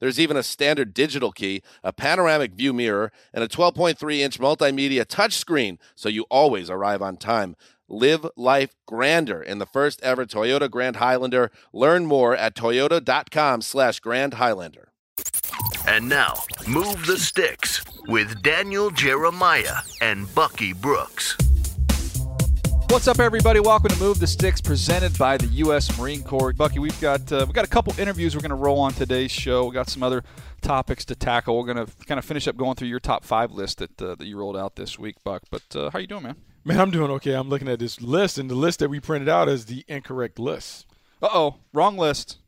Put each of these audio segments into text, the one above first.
There's even a standard digital key, a panoramic view mirror, and a 12.3 inch multimedia touchscreen so you always arrive on time. Live life grander in the first ever Toyota Grand Highlander. Learn more at toyota.com slash Grand Highlander. And now, Move the Sticks with Daniel Jeremiah and Bucky Brooks. What's up, everybody? Welcome to Move the Sticks, presented by the U.S. Marine Corps. Bucky, we've got uh, we got a couple interviews we're going to roll on today's show. We got some other topics to tackle. We're going to kind of finish up going through your top five list that uh, that you rolled out this week, Buck. But uh, how you doing, man? Man, I'm doing okay. I'm looking at this list, and the list that we printed out is the incorrect list. Uh oh, wrong list.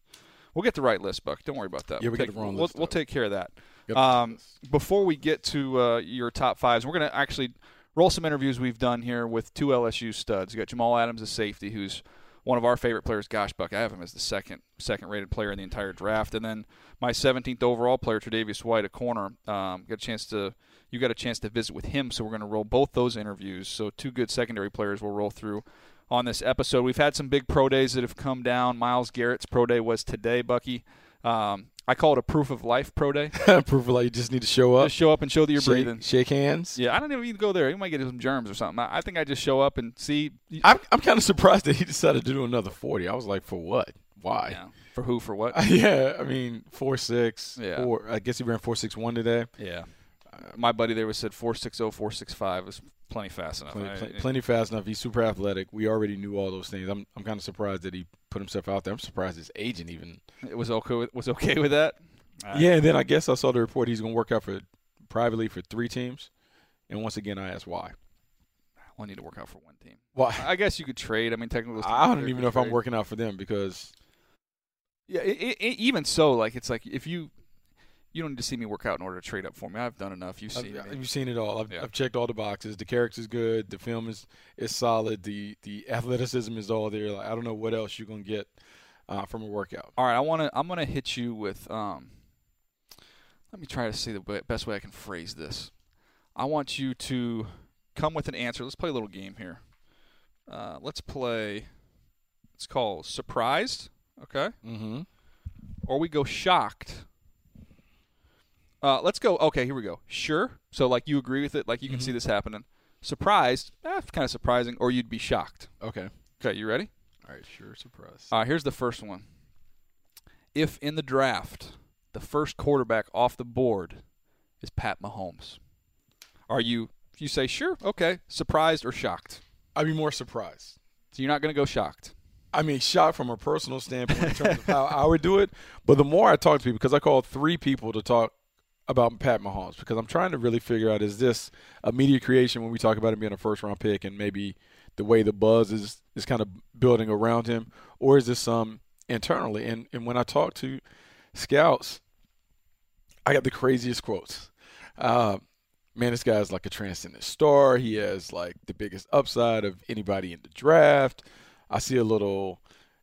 We'll get the right list, Buck. Don't worry about that. Yeah, we we'll got the wrong we'll, list, We'll though. take care of that. Um, before we get to uh, your top fives, we're going to actually roll some interviews we've done here with two LSU studs. You got Jamal Adams, a safety, who's one of our favorite players. Gosh, Buck, I have him as the second second rated player in the entire draft, and then my 17th overall player, Tre'Davious White, a corner. Um, got a chance to you got a chance to visit with him, so we're going to roll both those interviews. So two good secondary players we'll roll through on this episode. We've had some big pro days that have come down. Myles Garrett's pro day was today, Bucky. Um, I call it a proof of life pro day. Proof of life. you just need to show up, Just show up and show that you're shake, breathing. shake hands. Yeah, I don't even need to go there. You might get some germs or something. I I think I just show up and see. I'm, I'm kind of surprised that he decided to do another 40. I was like, for what? Why? Yeah. For who? For what? Yeah, I mean, four six. Yeah. Four, I guess he ran four six one today. Yeah. My buddy there was said 460, 465 was plenty fast enough. Plenty, I- plenty, plenty fast enough. He's super athletic. We already knew all those things. I'm I'm kind of surprised that he put himself out there. I'm surprised his agent even. It was okay. With, was okay with that. Uh, yeah, and then I guess I saw the report he's going to work out for privately for three teams. And once again, I asked why. We'll need to work out for one team. Why? I guess you could trade. I mean, technically, I don't even know if I'm working out for them because Yeah. i i i even so, like it's like if you you don't need to see me work out in order to trade up for me. I've done enough. You've I've, seen it. you've seen it all. I've, Yeah. I've checked all the boxes. The character's good. The film is is solid. The the athleticism is all there. Like, I don't know what else you're gonna get uh, from a workout. All right, I want to. I'm going to hit you with. Um, let me try to see the best way I can phrase this. I want you to come with an answer. Let's play a little game here. Uh, let's play. It's called surprised. Okay, Mm-hmm. or we go shocked. Uh, let's go. Okay, here we go. Sure. So like you agree with it. Like you can see this happening. Surprised. Eh, kind of surprising. Or you'd be shocked. Okay. Okay, you ready? All right. Sure. Surprise. All right, here's the first one. If in the draft, the first quarterback off the board is Pat Mahomes, are you, if you say, sure, okay, surprised or shocked? I'd be more surprised. So you're not going to go shocked. I mean, shocked from a personal standpoint in terms of how I would do it. But the more I talk to people, because I called three people to talk about Pat Mahomes, because I'm trying to really figure out is this a media creation when we talk about him being a first round pick and maybe the way the buzz is is kind of building around him, or is this some internally? And and when I talk to scouts, I got the craziest quotes. Uh, man, this guy's like a transcendent star. He has like the biggest upside of anybody in the draft. I see a little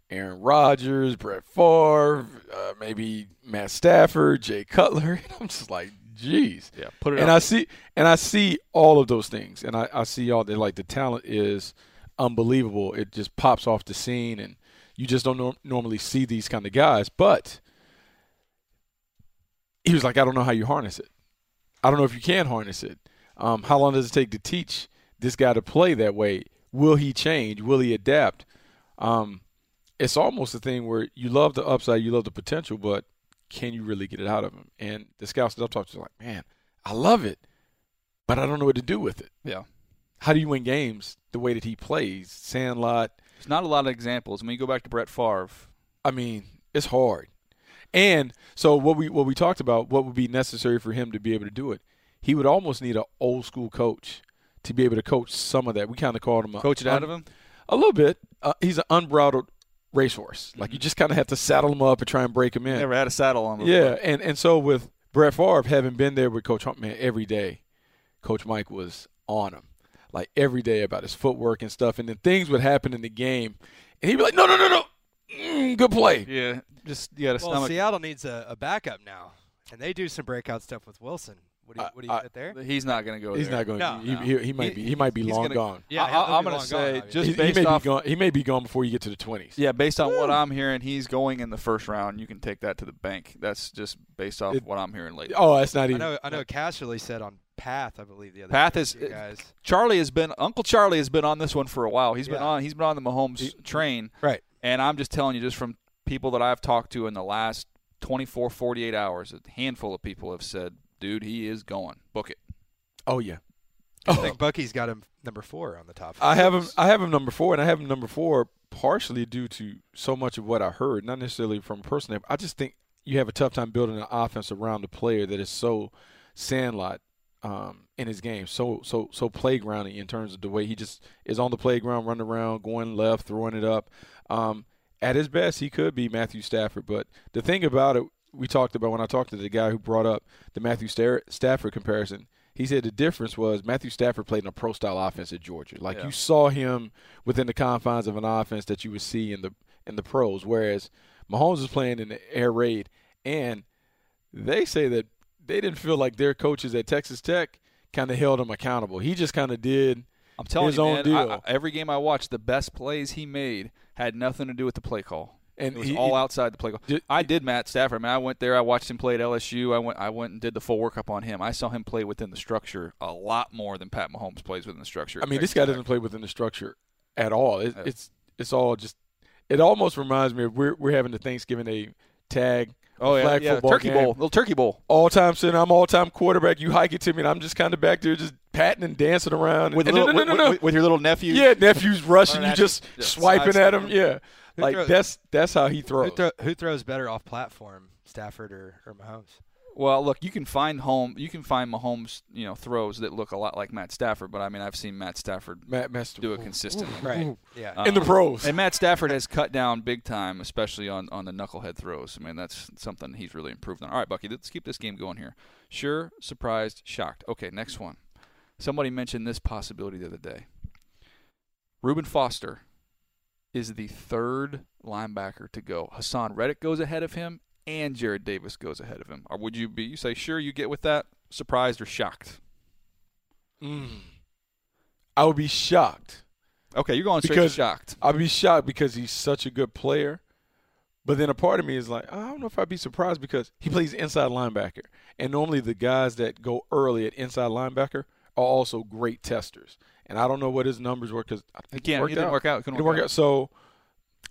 Aaron Rodgers, Brett Favre, uh, maybe Matt Stafford, Jay Cutler. And I'm just like, geez. Yeah, put it And out. I see and I see all of those things, and I, I see all that like the talent is unbelievable. It just pops off the scene, and you just don't nor- normally see these kind of guys. But he was like, I don't know how you harness it. I don't know if you can harness it. Um, how long does it take to teach this guy to play that way? Will he change? Will he adapt? Um, it's almost a thing where you love the upside, you love the potential, but can you really get it out of him? And the scouts that I've talked to are like, man, I love it, but I don't know what to do with it. Yeah. How do you win games the way that he plays? Sandlot. There's not a lot of examples. When you go back to Brett Favre, I mean, it's hard. And so what we what we talked about, what would be necessary for him to be able to do it? He would almost need an old school coach to be able to coach some of that. We kind of called him a, coach it out un- of him. a little bit. Uh, he's an unbridled racehorse. Like you just kind of have to saddle him up and try and break him in. Never had a saddle on. Before. Yeah, and and so with Brett Favre having been there with Coach Hunt, man, every day, Coach Mike was on him, like every day about his footwork and stuff, and then things would happen in the game, and he'd be like, no, no, no, no, mm, good play. Yeah. Just you got to Well, stomach. Seattle needs a, a backup now, and they do some breakout stuff with Wilson. What do you, what do you I- get there? He's not going to go He's there. not going. No, he, no. He, he might He- be. He might be long gonna- gone. Yeah, I- he'll- I- he'll I'm gonna say, gone, just He, he based may off- be gone. He may be gone before you get to the twenties. Yeah, based on what I'm hearing, he's going in the first round. You can take that to the bank. That's just based off It- what I'm hearing lately. Oh, that's not even. I even. know. I know. Casserly said on Path, I believe the other Path is- uh, guys. Charlie has been Uncle Charlie has been on this one for a while. He's been on he's been on the Mahomes train. Right. And I'm just telling you just from people that I've talked to in the last 24 48 hours, a handful of people have said, "Dude, he is going. Book it." Oh yeah. I think Bucky's got him number four on the top. I have him. I have him number four, and I have him number four partially due to so much of what I heard, not necessarily from a person. I just think you have a tough time building an offense around a player that is so sandlot um, in his game, so so so playgroundy in terms of the way he just is on the playground, running around, going left, throwing it up. Um, at his best, he could be Matthew Stafford, but the thing about it, we talked about when I talked to the guy who brought up the Matthew Stafford comparison. He said the difference was Matthew Stafford played in a pro style offense at Georgia. Like Yeah. you saw him within the confines of an offense that you would see in the in the pros, whereas Mahomes is playing in the air raid, and they say that they didn't feel like their coaches at Texas Tech kind of held him accountable. He just kind of did I'm telling his you, own man, deal. I- I- every game I watched, the best plays he made had nothing to do with the play call. And it was he- all outside the play. Did- I did Matt Stafford. I mean, I went there. I watched him play at LSU. I went. I went and did the full workup on him. I saw him play within the structure a lot more than Pat Mahomes plays within the structure. I mean, this guy doesn't play within the structure at all. It. It's it's all just. It almost reminds me of we're we're having the Thanksgiving Day tag. Oh yeah, flag yeah. football Turkey game. bowl, little turkey bowl. All time center. I'm all time quarterback. You hike it to me, and I'm just kind of back there just patting and dancing around. With, and, little, no, no, no, with, with your little nephew. Yeah, nephew's rushing. You just swiping at him. Yeah, Who like throw- that's that's how he throws. Who, throw, who throws better off platform, Stafford or, or Mahomes? Well, look, you can find home. You can find Mahomes, you know, throws that look a lot like Matt Stafford. But I mean, I've seen Matt Stafford Matt Master do it consistently. Right. Yeah. Uh, in the pros. And Matt Stafford has cut down big time, especially on, on the knucklehead throws. I mean, that's something he's really improved on. All right, Bucky, let's keep this game going here. Sure, surprised, shocked. Okay, next one. Somebody mentioned this possibility the other day. Reuben Foster is the third linebacker to go. Haason Reddick goes ahead of him, and Jarrad Davis goes ahead of him. Or would you be? You say sure? You get with that? Surprised or shocked? Mm. I would be shocked. Okay, you're going straight Because- to shocked. I'd be shocked because he's such a good player. But then a part of me is like, I don't know if I'd be surprised because he plays inside linebacker. And normally the guys that go early at inside linebacker are also great testers. And I don't know what his numbers were because can't. He didn't work out. Couldn't It didn't work out. So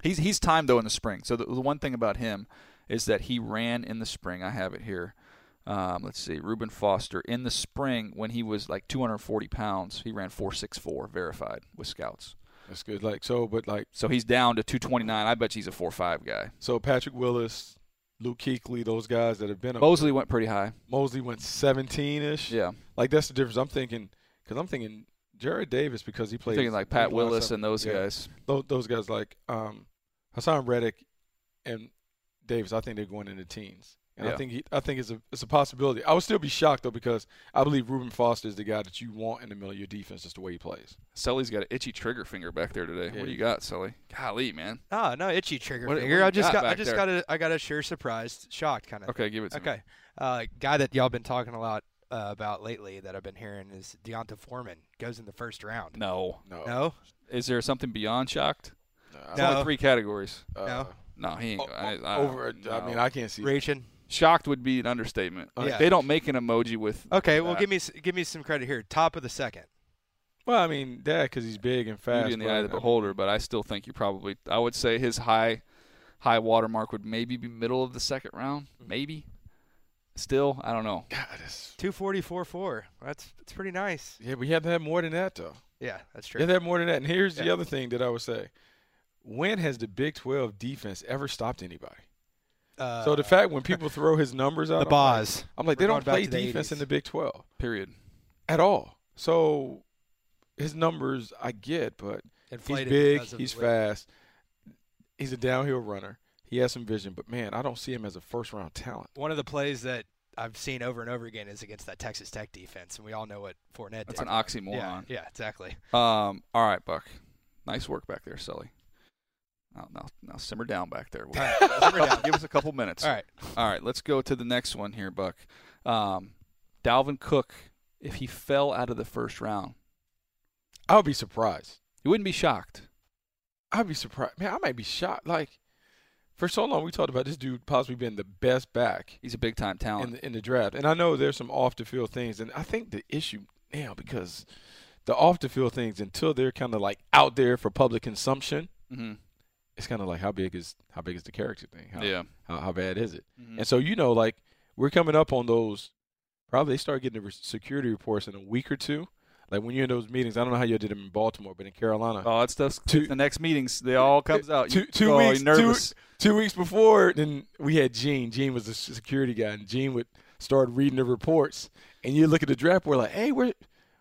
He's he's timed though in the spring. So the, the one thing about him is that he ran in the spring. I have it here. Um, let's see, Reuben Foster in the spring when he was like 240 pounds, he ran 4.64 verified with scouts. that's good. Like so, but like So he's down to 229. I bet you he's a 4.5 guy. so Patrick Willis, Luke Kuechly, those guys that have been Mosley went pretty high. Mosley went 17 ish. Yeah, Like that's the difference. I'm thinking because I'm thinking Jarrad Davis because he I'm plays thinking like Pat Willis and those yeah. guys. those, those guys like um, Haason Reddick and Davis. I think they're going into teens, and Yeah. I think he, I think it's a it's a possibility. I would still be shocked though because I believe Reuben Foster is the guy that you want in the middle of your defense, just the way he plays. Sully's got an itchy trigger finger back there today. Yeah. what do you got, Sully? Golly, man. Ah, no itchy trigger What- what finger. do you I just got got, I just there? got a I got a sure surprised, shocked kind of. Okay, give it to me. Okay, uh, guy that y'all been talking a lot uh, about lately that I've been hearing is D'Onta Foreman goes in the first round. No. No. No, Is there something beyond shocked? No. It's only three categories. Uh, No. No, he ain't. o- I, o- I, over. no. I mean, I can't see. reaching. Shocked would be an understatement. Yeah. They don't make an emoji with. Okay, well that. give me give me some credit here. Top of the second. Well, I mean, that because he's big and fast. beauty in the but, eye of the beholder, but I still think you probably. I would say his high, high watermark would maybe be middle of the second round, Mm-hmm. maybe. Still, I don't know. God, that's, Two forty four four. That's that's pretty nice. yeah, we had to have more than that though. Yeah, that's true. had to have more than that. And here's the other thing that I would say: When has the Big Twelve defense ever stopped anybody? Uh, so the fact when people throw his numbers out, the I'm like- Boz. I'm like, they don't play to the defense in the Big Twelve Period. at all. So his numbers I get, but Inflated he's big, he's fast, he's a downhill runner. He has some vision, but man, I don't see him as a first round talent. One of the plays that I've seen over and over again is against that Texas Tech defense, and we all know what Fournette That's did. an oxymoron. Yeah, yeah, exactly. Um. All right, Buck. Nice work back there, Sully. Now, now, now simmer down back there. Right, simmer down. Give us a couple minutes. All right. All right. Let's go to the next one here, Buck. Um, Dalvin Cook. If he fell out of the first round, I would be surprised. you wouldn't be shocked. I'd be surprised. Man, I might be shocked. Like for so long, we talked about this dude possibly being the best back He's a big time in talent. the, in the draft, and I know there's some off the field things, and I think the issue now because the off the field things until they're kind of like out there for public consumption, hmm it's kind of like how big is how big is the character thing? How, Yeah. How, how bad is it? Mhm. And so you know, like we're coming up on those. Probably they start getting the security reports in a week or two. Like when you're in those meetings, I don't know how you did them in Baltimore, but in Carolina, Oh, that stuff's Two- the next meetings. They all comes out. two two oh, weeks. Two, two weeks before, then we had Gene. Gene was the security guy, and Gene would start reading the reports. And you look at the draft, we're like, hey, where,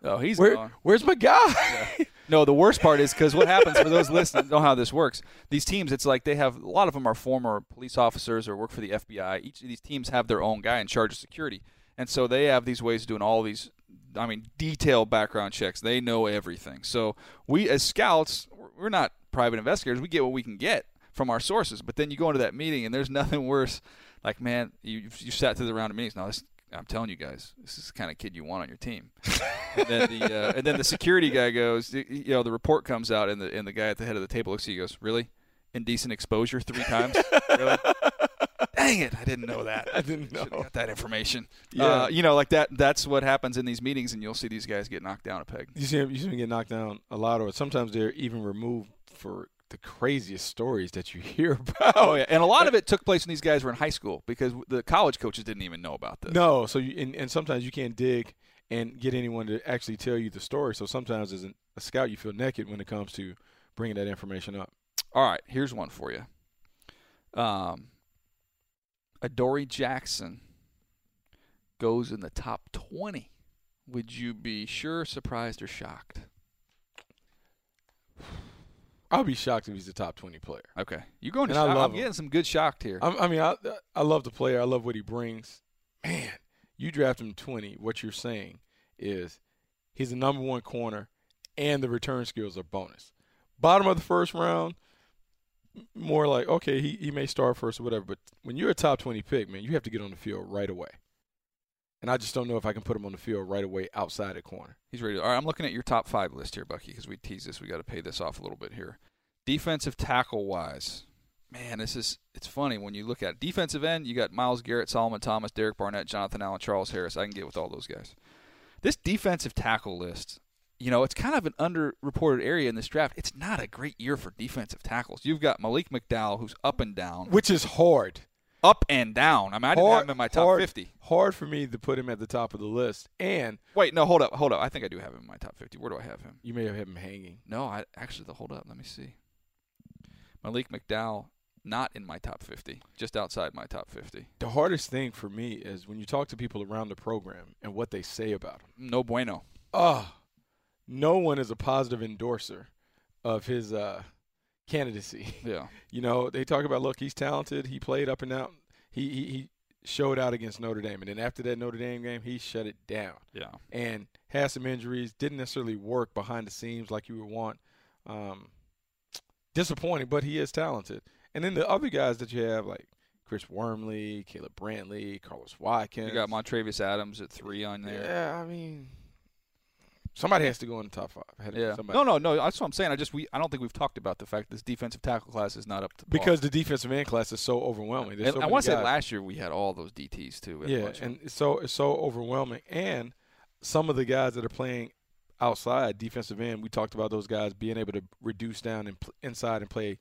oh, he's where gone. where's my guy? No, the worst part is because what happens for those listening know how this works. These teams, it's like they have a lot of them are former police officers or work for the FBI. Each of these teams have their own guy in charge of security, and so they have these ways of doing all these. I mean, detailed background checks. They know everything. So we, as scouts, we're not private investigators. We get what we can get from our sources. But then you go into that meeting, and there's nothing worse. Like, man, you you sat through the round of meetings. Now, this, I'm telling you guys, this is the kind of kid you want on your team and then the uh, and then the security guy goes, you know, the report comes out, and the and the guy at the head of the table looks at you, and goes, really, indecent exposure three times, really? Dang it, I didn't know that. I didn't know. got that information. Yeah. Uh, you know, like that. That's what happens in these meetings, and you'll see these guys get knocked down a peg. You see them, you see him get knocked down a lot, or sometimes they're even removed for the craziest stories that you hear about. And a lot of it took place when these guys were in high school because the college coaches didn't even know about this. No, so you and, and sometimes you can't dig and get anyone to actually tell you the story. So sometimes as an, a scout, you feel naked when it comes to bringing that information up. All right, here's one for you. Um, Adoree Jackson goes in the top 20. Would you be sure, surprised, or shocked? I'll be shocked if he's a top twenty player. Okay, you going to And I shock? love I'm him. getting some good shocked here. I'm, I mean, I I love the player. I love what he brings. Man, you draft him twenty. What you're saying is he's the number one corner, and the return skills are bonus. Bottom of the first round, more like okay, he he may start first or whatever. But when you're a top twenty pick, man, you have to get on the field right away. And I just don't know if I can put him on the field right away outside the corner. He's ready. All right, I'm looking at your top five list here, Bucky, because we tease this. We got to pay this off a little bit here. Defensive tackle wise, man, this is it's funny when you look at it. defensive end. You got Myles Garrett, Solomon Thomas, Derek Barnett, Jonathan Allen, Charles Harris. I can get with all those guys. This defensive tackle list, you know, it's kind of an underreported area in this draft. It's not a great year for defensive tackles. You've got Malik McDowell, who's up and down, Which is hard. Up and down. I mean, I didn't have him in my top hard, 50. Hard for me to put him at the top of the list. And Wait, no, hold up, hold up. I think I do have him in my top 50. Where do I have him? you may have him hanging. No, I actually the hold up. Let me see. Malik McDowell not in my top 50, just outside my top 50. The hardest thing for me is when you talk to people around the program and what they say about him. No bueno. Oh, no one is a positive endorser of his uh, candidacy. Yeah. You know, they talk about, look, he's talented. He played up and down. He, he, he showed out against Notre Dame. And then after that Notre Dame game, he shut it down. Yeah. And had some injuries. Didn't necessarily work behind the scenes like you would want. Um, disappointing, but he is talented. And then the other guys that you have, like Chris Wormley, Caleb Brantley, Carlos Watkins. You got Montravius Adams at three on there. Yeah, I mean, somebody has to go in the top five. Had Yeah. somebody- No, no, no. That's what I'm saying. I just we I don't think we've talked about the fact this defensive tackle class is not up to par. because the defensive end class is so overwhelming. And so I want to say last year we had all those DTs too. We had a Yeah, and it's so it's so overwhelming. And some of the guys that are playing outside defensive end, we talked about those guys being able to reduce down and pl- inside and play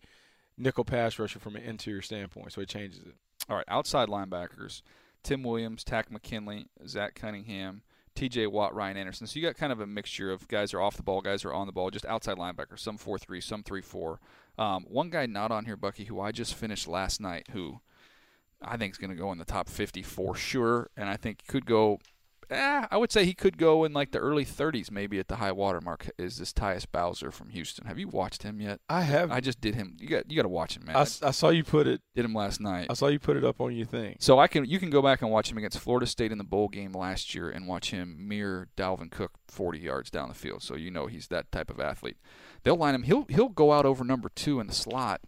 nickel pass rusher from an interior standpoint. So it changes it. all right, outside linebackers: Tim Williams, Takk McKinley, Zach Cunningham, T.J. Watt, Ryan Anderson. So you got kind of a mixture of guys are off the ball, guys are on the ball, just outside linebackers. Some four three, some three four. Um, one guy not on here, Bucky, who I just finished last night, who I think is going to go in the top 50 for sure, and I think could go. Eh, I would say he could go in like the early 30s, maybe at the high water mark. Is this Tyus Bowser from Houston? Have you watched him yet? I have. I just did him. You got you got to watch him, man. I I saw you put it. did him last night. I saw you put it up on your thing. So I can you can go back and watch him against Florida State in the bowl game last year and watch him mirror Dalvin Cook 40 yards down the field. So you know he's that type of athlete. They'll line him. He'll he'll go out over number two in the slot.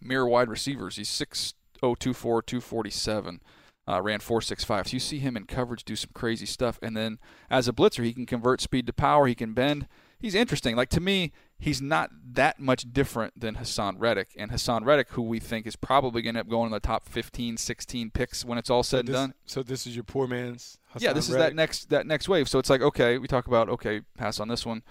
Mirror wide receivers. He's 6'0", 247. Uh, ran 4.65. So you see him in coverage do some crazy stuff. And then as a blitzer, he can convert speed to power. He can bend. He's interesting. Like to me, he's not that much different than Haason Reddick. And Haason Reddick, who we think is probably going to end up going in the top 15, 16 picks when it's all said and this, done. So this is your poor man's. Hassan yeah, this is that next that next wave. So it's like okay, we talk about okay, pass on this one.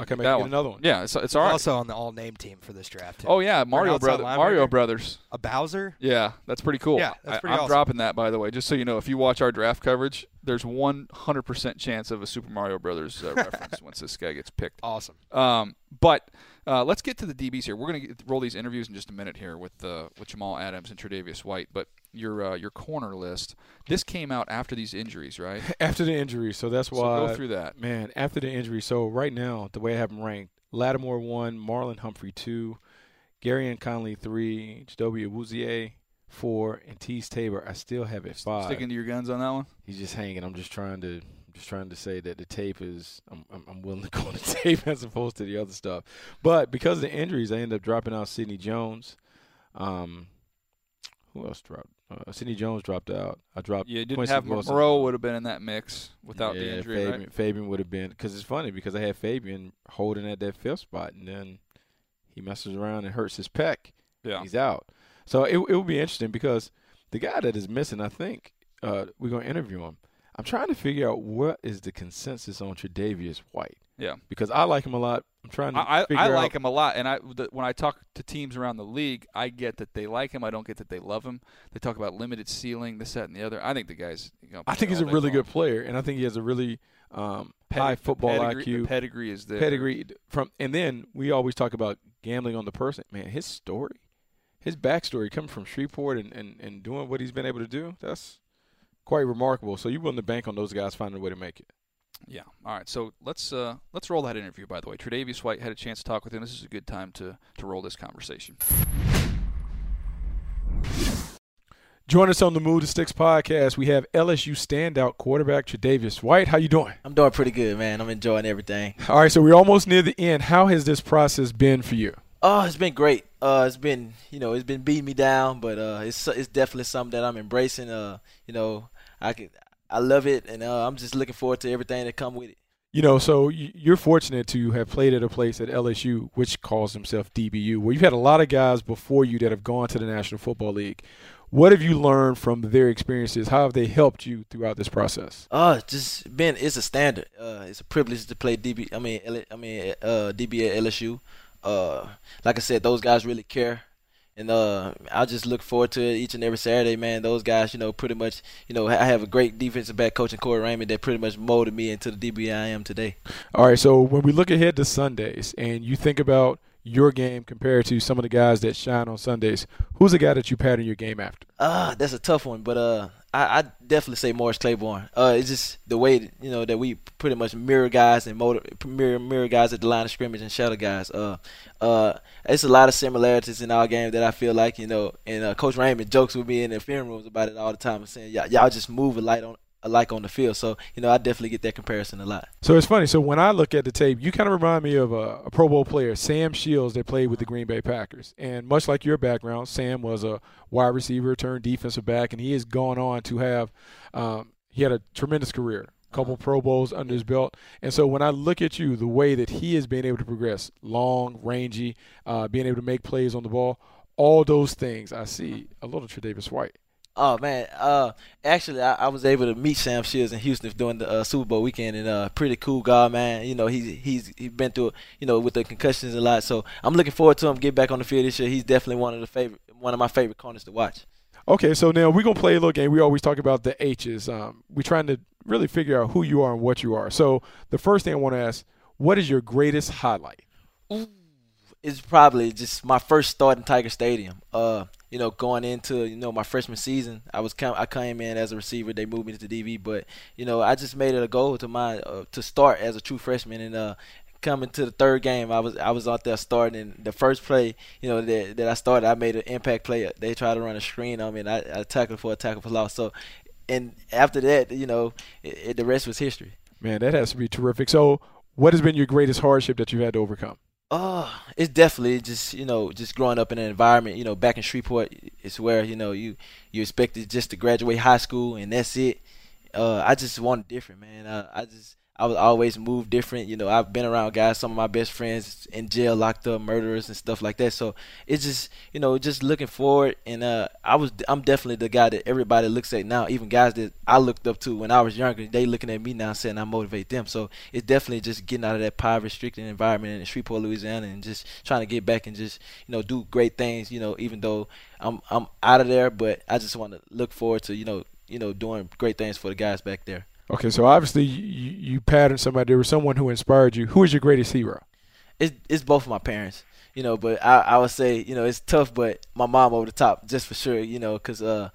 Okay, maybe that get one. another one. Yeah, it's it's all right. also on the all-name team for this draft. Too. oh yeah, Mario outside brother, Mario brothers. a Bowser. Yeah, that's pretty cool. Yeah, that's I, pretty I'm awesome. dropping that by the way, just so you know. If you watch our draft coverage, there's 100% chance of a Super Mario Brothers uh, reference once this guy gets picked. Awesome. Um, but uh, let's get to the DBs here. We're gonna get, roll these interviews in just a minute here with uh, with Jamal Adams and Tre'Davious White. But your uh, your corner list. This came out after these injuries, right? After the injury, so that's So why. go through that. Man, after the injury, so right now the way I have them ranked: Lattimore one, Marlon Humphrey two, Gareon Conley three, Chidobe Awuzie four, and Teez Tabor. I still have it five. Sticking to your guns on that one. He's just hanging. I'm just trying to. I'm just trying to say that the tape is. I'm, I'm, I'm willing to go on the tape as opposed to the other stuff. But because of the injuries, I end up dropping out Sidney Jones. Um, who else dropped? Uh, Sidney Jones dropped out. I dropped. Yeah, didn't Quincy have Wilson. Moreau would have been in that mix without yeah, the injury, Fabian, right? Fabian would have been because it's funny because I had Fabian holding at that fifth spot, and then he messes around and hurts his pec. Yeah. He's out. So it it would be interesting because the guy that is missing, I think uh, we're gonna interview him. I'm trying to figure out what is the consensus on Tre'Davious White Yeah. because I like him a lot. I'm trying to I, I, I out. like him a lot, and I the, when I talk to teams around the league, I get that they like him. I don't get that they love him. They talk about limited ceiling, this, that, and the other. I think the guy's. You know, I think he's a really long. good player, and I think he has a really um, high football pedigree, IQ. The pedigree is there. pedigree from and then we always talk about gambling on the person man his story his backstory coming from shreveport and, and, and doing what he's been able to do that's quite remarkable so you're willing to bank on those guys finding a way to make it Yeah. All right. So let's uh, let's roll that interview. By the way, Tre'Davious White had a chance to talk with him. This is a good time to to roll this conversation. join us on the move to sticks podcast we have lsu standout quarterback Tre'Davious white how you doing I'm doing pretty good, man. I'm enjoying everything. all right so we're almost near the end how has this process been for you Oh, it's been great. Uh, it's been, you know, it's been beating me down, but uh, it's it's definitely something that I'm embracing. Uh, you know, I can, I love it, and uh, I'm just looking forward to everything that come with it. you know, so you're fortunate to have played at a place at LSU, which calls himself DBU, where you've had a lot of guys before you that have gone to the National Football League. What have you learned from their experiences? How have they helped you throughout this process? Uh, just been, it's a standard. Uh, it's a privilege to play DB. I mean, L, I mean, uh, DB at LSU. Uh, like I said, those guys really care. And uh, I just look forward to it each and every Saturday, man. Those guys, you know, pretty much, you know, I have a great defensive back coach in Corey Raymond that pretty much molded me into the DB I am today. All right, so when we look ahead to Sundays and you think about your game compared to some of the guys that shine on Sundays, who's the guy that you pattern your game after? Ah, that's a tough one, but uh, I I definitely say Morris Claiborne. Uh, it's just the way you know that we pretty much mirror guys and motor, mirror mirror guys at the line of scrimmage and shadow guys. Uh, uh, it's a lot of similarities in our game that I feel like you know. And uh, Coach Raymond jokes with me in the film rooms about it all the time, saying y'all, y'all just move a light on alike on the field. So you know, I definitely get that comparison a lot. So it's funny. So when I look at the tape, you kind of remind me of a, a Pro Bowl player, Sam Shields, that played with the Green Bay Packers. And much like your background, Sam was a wide receiver turned defensive back, and he has gone on to have um, he had a tremendous career. Couple Pro Bowls under his belt, and so when I look at you, the way that he has been able to progress, long, rangy, uh, being able to make plays on the ball, all those things, I see a little Tre'Davious White. Oh man, uh, actually, I, I, was able to meet Sam Shields in Houston during the uh, Super Bowl weekend, and uh, pretty cool guy, man. You know, he's he's he's been through, you know, with the concussions a lot. So I'm looking forward to him get back on the field this year. He's definitely one of the favorite, one of my favorite corners to watch. Okay, so now we're gonna play a little game. We always talk about the H's. Um, we're trying to really figure out who you are and what you are. So the first thing I want to ask, what is your greatest highlight? Ooh, it's probably just my first start in Tiger Stadium. Uh, you know, going into you know my freshman season, I was I came in as a receiver. They moved me to DB, but you know I just made it a goal to my uh, to start as a true freshman and uh coming to the third game, I was I was out there starting. The first play, you know, that, that I started, I made an impact play. They tried to run a screen on me, and I, I tackled for a tackle for loss. So, and after that, you know, it, it, the rest was history. Man, that has to be terrific. So, what has been your greatest hardship that you've had to overcome? Oh, it's definitely just you know just growing up in an environment. You know, back in Shreveport, it's where you know you you expected just to graduate high school and that's it. Uh, I just wanted different, man. Uh, I just I was always moved different. You know, I've been around guys, some of my best friends in jail, locked up, murderers and stuff like that. So it's just, you know, just looking forward. And uh, I was, I'm definitely the guy that everybody looks at now. Even guys that I looked up to when I was younger, they looking at me now saying I motivate them. So it's definitely just getting out of that poverty restricted environment in Shreveport, Louisiana, and just trying to get back and just, you know, do great things. You know, even though I'm I'm out of there, but I just want to look forward to, you know, you know, doing great things for the guys back there. Okay, so obviously you, you patterned somebody. Was someone who inspired you. Who is your greatest hero? It's it's both of my parents, you know. But I I would say you know it's tough, but my mom over the top just for sure, you know, because uh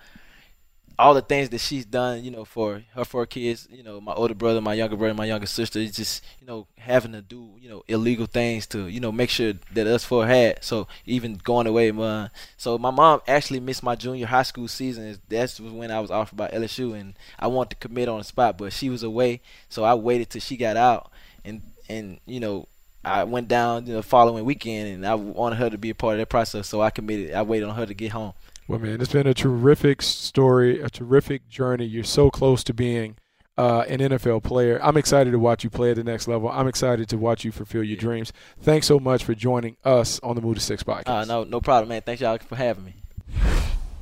all the things that she's done, you know, for her four kids, you know, my older brother, my younger brother, my younger sister, is just, you know, having to do, you know, illegal things to, you know, make sure that us four had. So even going away, man. So my mom actually missed my junior high school season. That's when I was offered by LSU, and I wanted to commit on the spot, but she was away, so I waited till she got out, and and you know. I went down the following weekend, and I wanted her to be a part of that process, so I committed. I waited on her to get home. Well, man, it's been a terrific story, a terrific journey. You're so close to being uh, an NFL player. I'm excited to watch you play at the next level. I'm excited to watch you fulfill your dreams. Thanks so much for joining us on the Move the Sticks podcast. Uh, no, no problem, man. Thanks y'all for having me.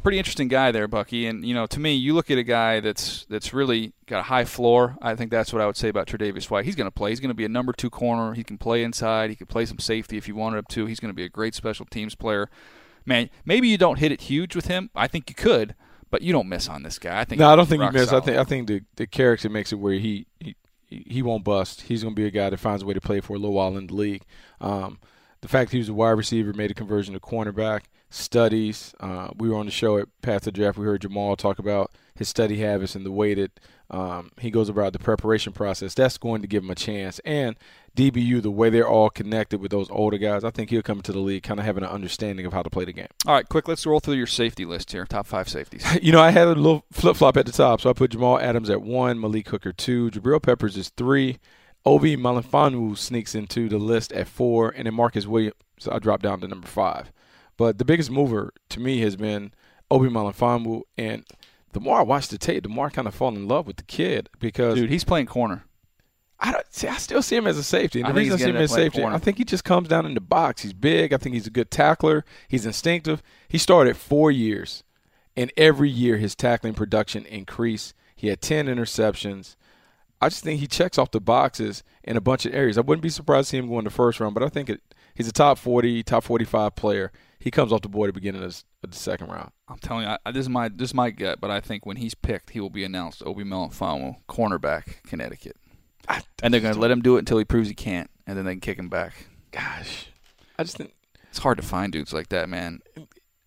Pretty interesting guy there, Bucky. And you know, to me, you look at a guy that's that's really got a high floor. I think that's what I would say about Tre'Davious White. He's going to play. He's going to be a number two corner. He can play inside. He can play some safety if you wanted him to. He's going to be a great special teams player man, maybe you don't hit it huge with him. I think you could, but you don't miss on this guy. I think. No, I don't think you miss. Solid. I think I think the the character makes it where he he he won't bust. He's going to be a guy that finds a way to play for a little while in the league. Um, the fact he was a wide receiver made a conversion to cornerback. Studies. Uh, we were on the show at Path to Draft. We heard Jamal talk about his study habits and the way that um, he goes about the preparation process. That's going to give him a chance. And DBU, the way they're all connected with those older guys, I think he'll come into the league kind of having an understanding of how to play the game. All right, quick, let's roll through your safety list here. Top five safeties. you know, I had a little flip flop at the top, so I put Jamal Adams at one, Malik Hooker two, Jabril Peppers is three, Obi Melifonwu sneaks into the list at four, and then Marcus Williams, so I dropped down to number five. But the biggest mover to me has been Obi Melifonwu, and the more I watch the tape, the more I kind of fall in love with the kid because dude, he's playing corner. I don't see. I still see him as a safety. And the reason I see him as safety, corner. I think he just comes down in the box. He's big. I think he's a good tackler. He's instinctive. He started four years, and every year his tackling production increased. He had ten interceptions. I just think he checks off the boxes in a bunch of areas. I wouldn't be surprised to see him go in the first round, but I think it, he's a top forty, top forty-five player. He comes off the board at the beginning of the second round. I'm telling you, I, this is my this is my gut, but I think when he's picked, he will be announced Obi Melifonwu, cornerback, Connecticut. I, and they're going to let him do it until he proves he can't, and then they can kick him back. Gosh, I just think it's hard to find dudes like that, man.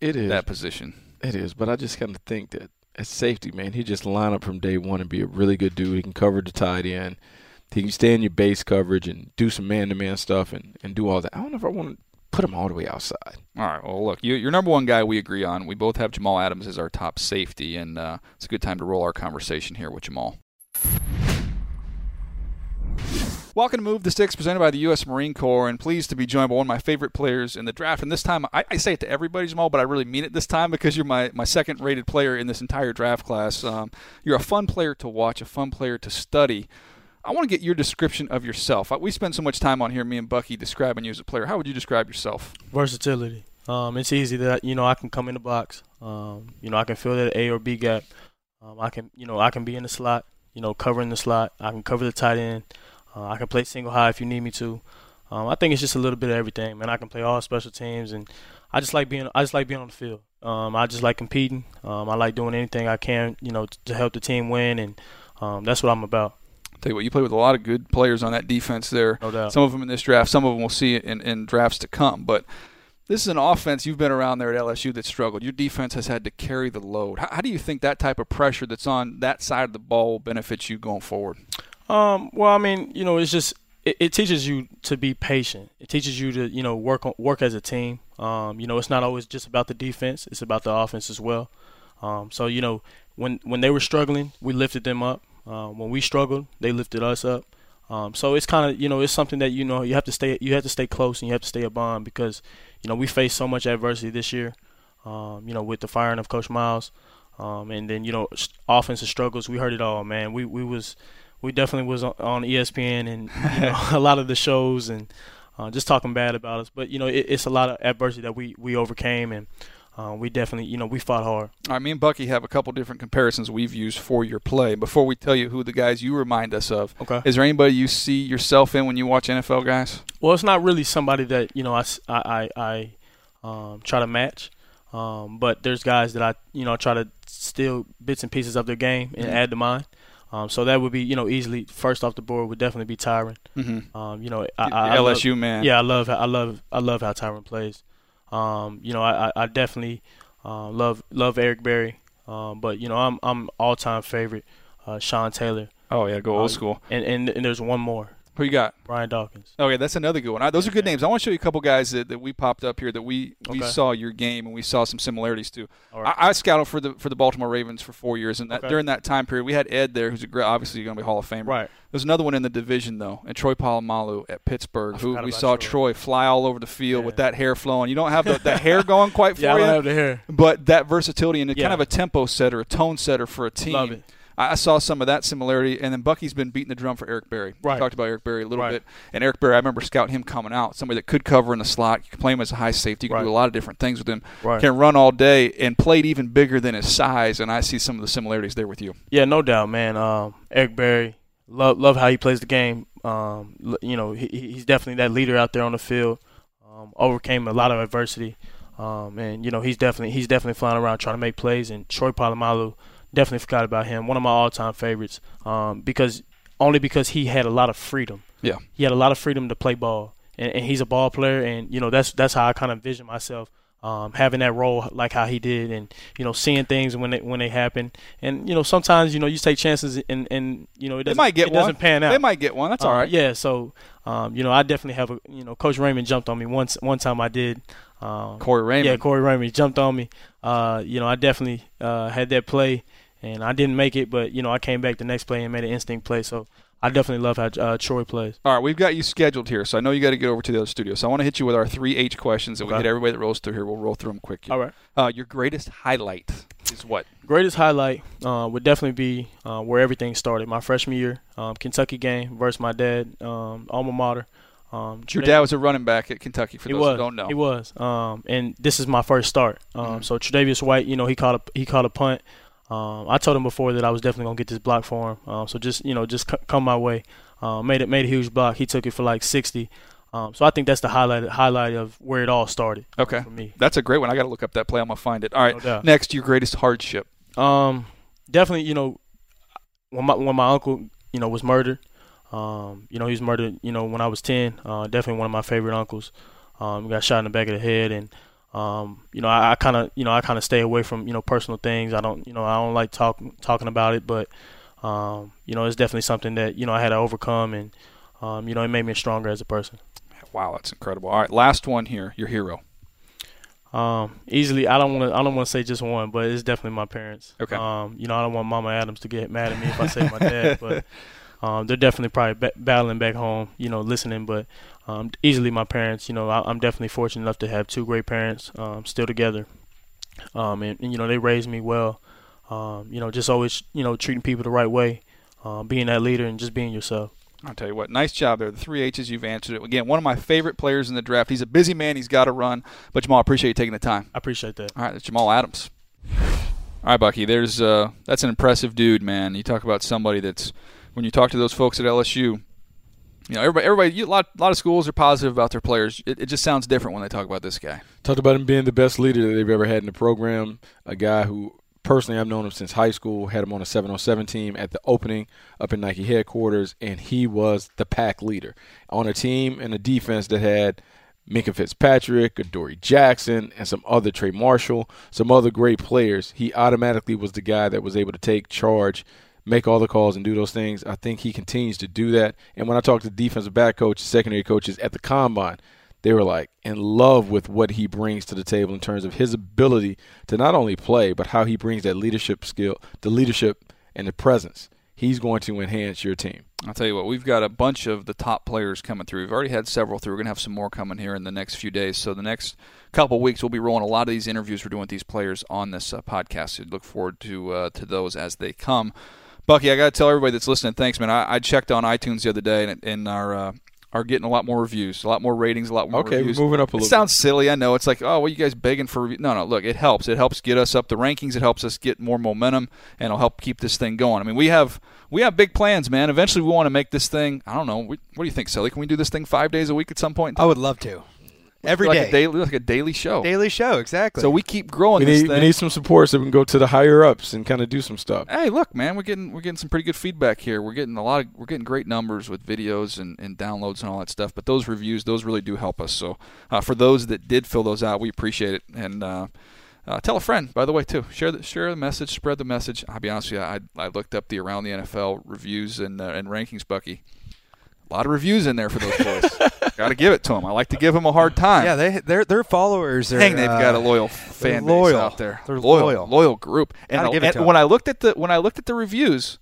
It is that position. It is, but I just kind of think that at safety, man, he just line up from day one and be a really good dude. He can cover the tight end. He can stay in your base coverage and do some man-to-man stuff and, and do all that. I don't know if I want to put him all the way outside. All right. Well, look, you, your number one guy we agree on. We both have Jamal Adams as our top safety, and uh, it's a good time to roll our conversation here with Jamal. Welcome to Move the Sticks, presented by the U.S. Marine Corps, and pleased to be joined by one of my favorite players in the draft. And this time, I, I say it to everybody, Jamal, but I really mean it this time because you're my, my second rated player in this entire draft class. Um, you're a fun player to watch, a fun player to study. I want to get your description of yourself. We spend so much time on here, me and Bucky, describing you as a player. How would you describe yourself? Versatility. Um, it's easy that you know I can come in the box. Um, you know I can fill that A or B gap. Um, I can you know I can be in the slot. You know covering the slot. I can cover the tight end. Uh, I can play single high if you need me to. Um, I think it's just a little bit of everything, man. I can play all special teams, and I just like being I just like being on the field. Um, I just like competing. Um, I like doing anything I can, you know, to help the team win, and um, that's what I'm about. Tell you what, you play with a lot of good players on that defense there. No doubt. Some of them in this draft, some of them we'll see in, in drafts to come. But this is an offense you've been around there at LSU that struggled. Your defense has had to carry the load. How, how do you think that type of pressure that's on that side of the ball benefits you going forward? Um, well, I mean, you know, it's just it, it, teaches you to be patient. It teaches you to you know work on, work as a team. Um, you know, it's not always just about the defense; it's about the offense as well. Um, so you know, when when they were struggling, we lifted them up. Uh, when we struggled, they lifted us up. Um, so it's kind of you know it's something that you know you have to stay you have to stay close and you have to stay a bond because you know we faced so much adversity this year. Um, you know with the firing of Coach Miles, um, and then you know offensive struggles. We heard it all, man. We we was we definitely was on ESPN and you know, a lot of the shows and uh, just talking bad about us. But you know, it, it's a lot of adversity that we we overcame and. Uh, we definitely, you know, we fought hard. All right, me and Bucky have a couple different comparisons we've used for your play. Before we tell you who the guys you remind us of, okay. is there anybody you see yourself in when you watch NFL guys? Well, it's not really somebody that you know I, I, I um, try to match, um, but there's guys that I you know try to steal bits and pieces of their game and mm-hmm. add to mine. Um, so that would be, you know, easily first off the board would definitely be Tyrann. Mm-hmm. Um, you know, I, I, LSU love, man. Yeah, I love, I love, I love how Tyrann plays. Um, you know, I, I definitely uh, love love Eric Berry, um, but you know, I'm I'm all time favorite uh, Sean Taylor. Oh yeah, go old uh, school. And, and and there's one more. Who you got? Brian Dawkins. Okay, that's another good one. I, those are good names. I want to show you a couple guys that, that we popped up here that we, we okay. saw your game and we saw some similarities too. Right. I, I, scouted for the for the Baltimore Ravens for four years, and that, okay. during that time period, we had Ed there, who's a great, obviously going to be Hall of Famer. Right. There's another one in the division though, and Troy Polamalu at Pittsburgh, who we saw Troy. Troy. fly all over the field yeah. with that hair flowing. You don't have the, that hair going quite for yeah, you. I don't have the hair. But that versatility and yeah. kind of a tempo setter, a tone setter for a team. I saw some of that similarity, and then Bucky's been beating the drum for Eric Berry. Right. We talked about Eric Berry a little right. bit, and Eric Berry, I remember scouting him coming out, somebody that could cover in the slot. You can play him as a high safety. You can right. do a lot of different things with him. Right. Can run all day and played even bigger than his size, and I see some of the similarities there with you. Yeah, no doubt, man. Um, Eric Berry, love love how he plays the game. Um, you know, he, he's definitely that leader out there on the field. Um, overcame a lot of adversity, um, and you know he's definitely he's definitely flying around trying to make plays. And Troy Polamalu definitely forgot about him. One of my all-time favorites um, because only because he had a lot of freedom. Yeah, he had a lot of freedom to play ball, and, and he's a ball player, and you know that's that's how I kind of envision myself. Um, having that role like how he did, and you know, seeing things when they when they happen, and you know, sometimes you know you take chances, and and you know it doesn't, they might get it one. doesn't pan out. They might get one. That's all right. Yeah, so um, you know, I definitely have a you know, Coach Raymond jumped on me once. One time I did. Um, Corey Raymond. Yeah, Corey Raymond jumped on me. Uh, you know, I definitely uh, had that play and I didn't make it, but you know I came back the next play and made an instinct play. So I definitely love how uh, Troy plays. All right, we've got you scheduled here, so I know you got to get over to the other studio. So I want to hit you with our three H questions, and okay. we hit everybody that rolls through here. We'll roll through them quick. All right. Uh, your greatest highlight is what? Greatest highlight uh, would definitely be uh, where everything started. My freshman year, um, Kentucky game versus my dad, um, alma mater. Um, Your dad was a running back at Kentucky. For those was, who don't know, he was. Um, and this is my first start. Um, mm-hmm. So Tre'Davious White, you know, he caught a he caught a punt. Um, I told him before that I was definitely gonna get this block for him. Um, so just you know, just c- come my way. Um, made it made a huge block. He took it for like 60. Um, so I think that's the highlight highlight of where it all started. Okay, for me, that's a great one. I got to look up that play. I'm gonna find it. All right, no next, your greatest hardship. Um, definitely, you know, when my when my uncle, you know, was murdered. Um, you know, he was murdered. You know, when I was 10. Uh, definitely one of my favorite uncles. Um, got shot in the back of the head, and um, you know, I, I kind of, you know, I kind of stay away from, you know, personal things. I don't, you know, I don't like talking talking about it, but, um, you know, it's definitely something that, you know, I had to overcome, and, um, you know, it made me stronger as a person. Wow, that's incredible. All right, last one here. Your hero. Um, easily, I don't want to. I don't want to say just one, but it's definitely my parents. Okay. Um, you know, I don't want Mama Adams to get mad at me if I say my dad, but um, they're definitely probably b- battling back home, you know, listening. But um, easily my parents, you know, I, am definitely fortunate enough to have two great parents um, still together. Um, and, and, you know, they raised me well. Um, you know, just always, you know, treating people the right way, uh, being that leader and just being yourself. I'll tell you what, nice job there. The three H's you've answered it. Again, one of my favorite players in the draft. He's a busy man. He's got to run. But Jamal, I appreciate you taking the time. I appreciate that. All right, that's Jamal Adams. All right, Bucky. There's uh, that's an impressive dude, man. You talk about somebody that's when you talk to those folks at LSU. You know, everybody, everybody, a lot, a lot of schools are positive about their players. It, it just sounds different when they talk about this guy. Talked about him being the best leader that they've ever had in the program. A guy who personally I've known him since high school. Had him on a 707 team at the opening up in Nike headquarters, and he was the pack leader on a team and a defense that had Minkah Fitzpatrick, Adoree Jackson, and some other Trey Marshall, some other great players. He automatically was the guy that was able to take charge, make all the calls, and do those things. I think he continues to do that. And when I talk to defensive back coaches, secondary coaches at the combine, they were like in love with what he brings to the table in terms of his ability to not only play, but how he brings that leadership skill, the leadership and the presence. He's going to enhance your team. I'll tell you what, we've got a bunch of the top players coming through. We've already had several through. We're going to have some more coming here in the next few days. So the next couple weeks, we'll be rolling a lot of these interviews we're doing with these players on this uh, podcast. So look forward to uh, to those as they come. Bucky, I got to tell everybody that's listening, thanks, man. I, I checked on iTunes the other day, and, and our uh, are getting a lot more reviews, a lot more ratings, a lot more okay, reviews. we're moving up a little. it sounds bit. silly, I know. It's like, oh, well, you guys begging for. No, no. Look, it helps. It helps get us up the rankings. It helps us get more momentum, and it'll help keep this thing going. I mean, we have we have big plans, man. Eventually, we want to make this thing. I don't know. what do you think, Silly? Can we do this thing five days a week at some point? I would love to. Every like day. a daily, like a daily show. Daily show, exactly. So we keep growing We this need, thing. we need some support so we can go to the higher ups and kind of do some stuff. hey, look, man, we're getting we're getting some pretty good feedback here. We're getting a lot of we're getting great numbers with videos and, and downloads and all that stuff. But those reviews, those really do help us. So uh, for those that did fill those out, we appreciate it. And uh, uh, tell a friend, by the way, too. Share the share the message, spread the message. I'll be honest with you, I, I looked up the around the NFL reviews and uh, and rankings, Bucky. A lot of reviews in there for those boys. Got to give it to them. I like to give them a hard time. yeah, they their their followers are. Dang, they've got a uh, loyal fan base loyal. out there. They're loyal, loyal. group. And, Gotta the- give it and when I looked at the when I looked at the reviews,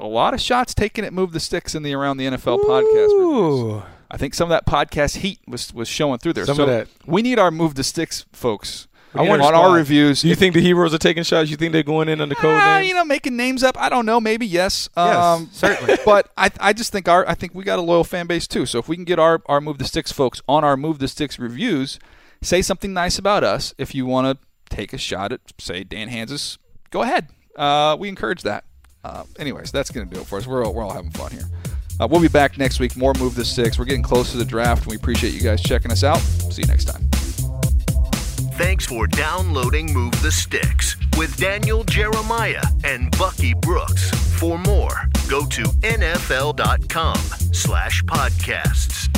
a lot of shots taken at Move the Sticks in the Around the NFL podcast reviews. I think some of that podcast heat was was showing through there. Some so of that. we need our Move the Sticks folks. I wonder- on our reviews. Do you think the heroes are taking shots? You think they're going in under code Ah, names? you know, making names up. I don't know. Maybe yes. Yes, um, certainly. But I, I just think our, I think we got a loyal fan base too. So if we can get our, our Move the Sticks folks on our Move the Sticks reviews, say something nice about us. If you want to take a shot at, say, Dan Hanzus, go ahead. Uh, we encourage that. Uh, anyways, that's going to do it for us. We're all, we're all having fun here. Uh, we'll be back next week. More Move the Sticks. We're getting close to the draft, and we appreciate you guys checking us out. See you next time. Thanks for downloading Move the Sticks with Daniel Jeremiah and Bucky Brooks. For more, go to nfl.com slash podcasts.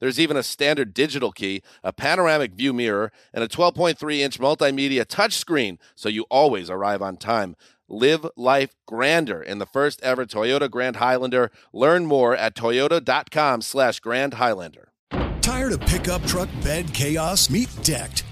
There's even a standard digital key, a panoramic view mirror, and a 12.3 inch multimedia touchscreen, so you always arrive on time. Live life grander in the first ever Toyota Grand Highlander. Learn more at toyota.com slash Grand Highlander. Tired of pickup truck bed chaos? Meet Decked.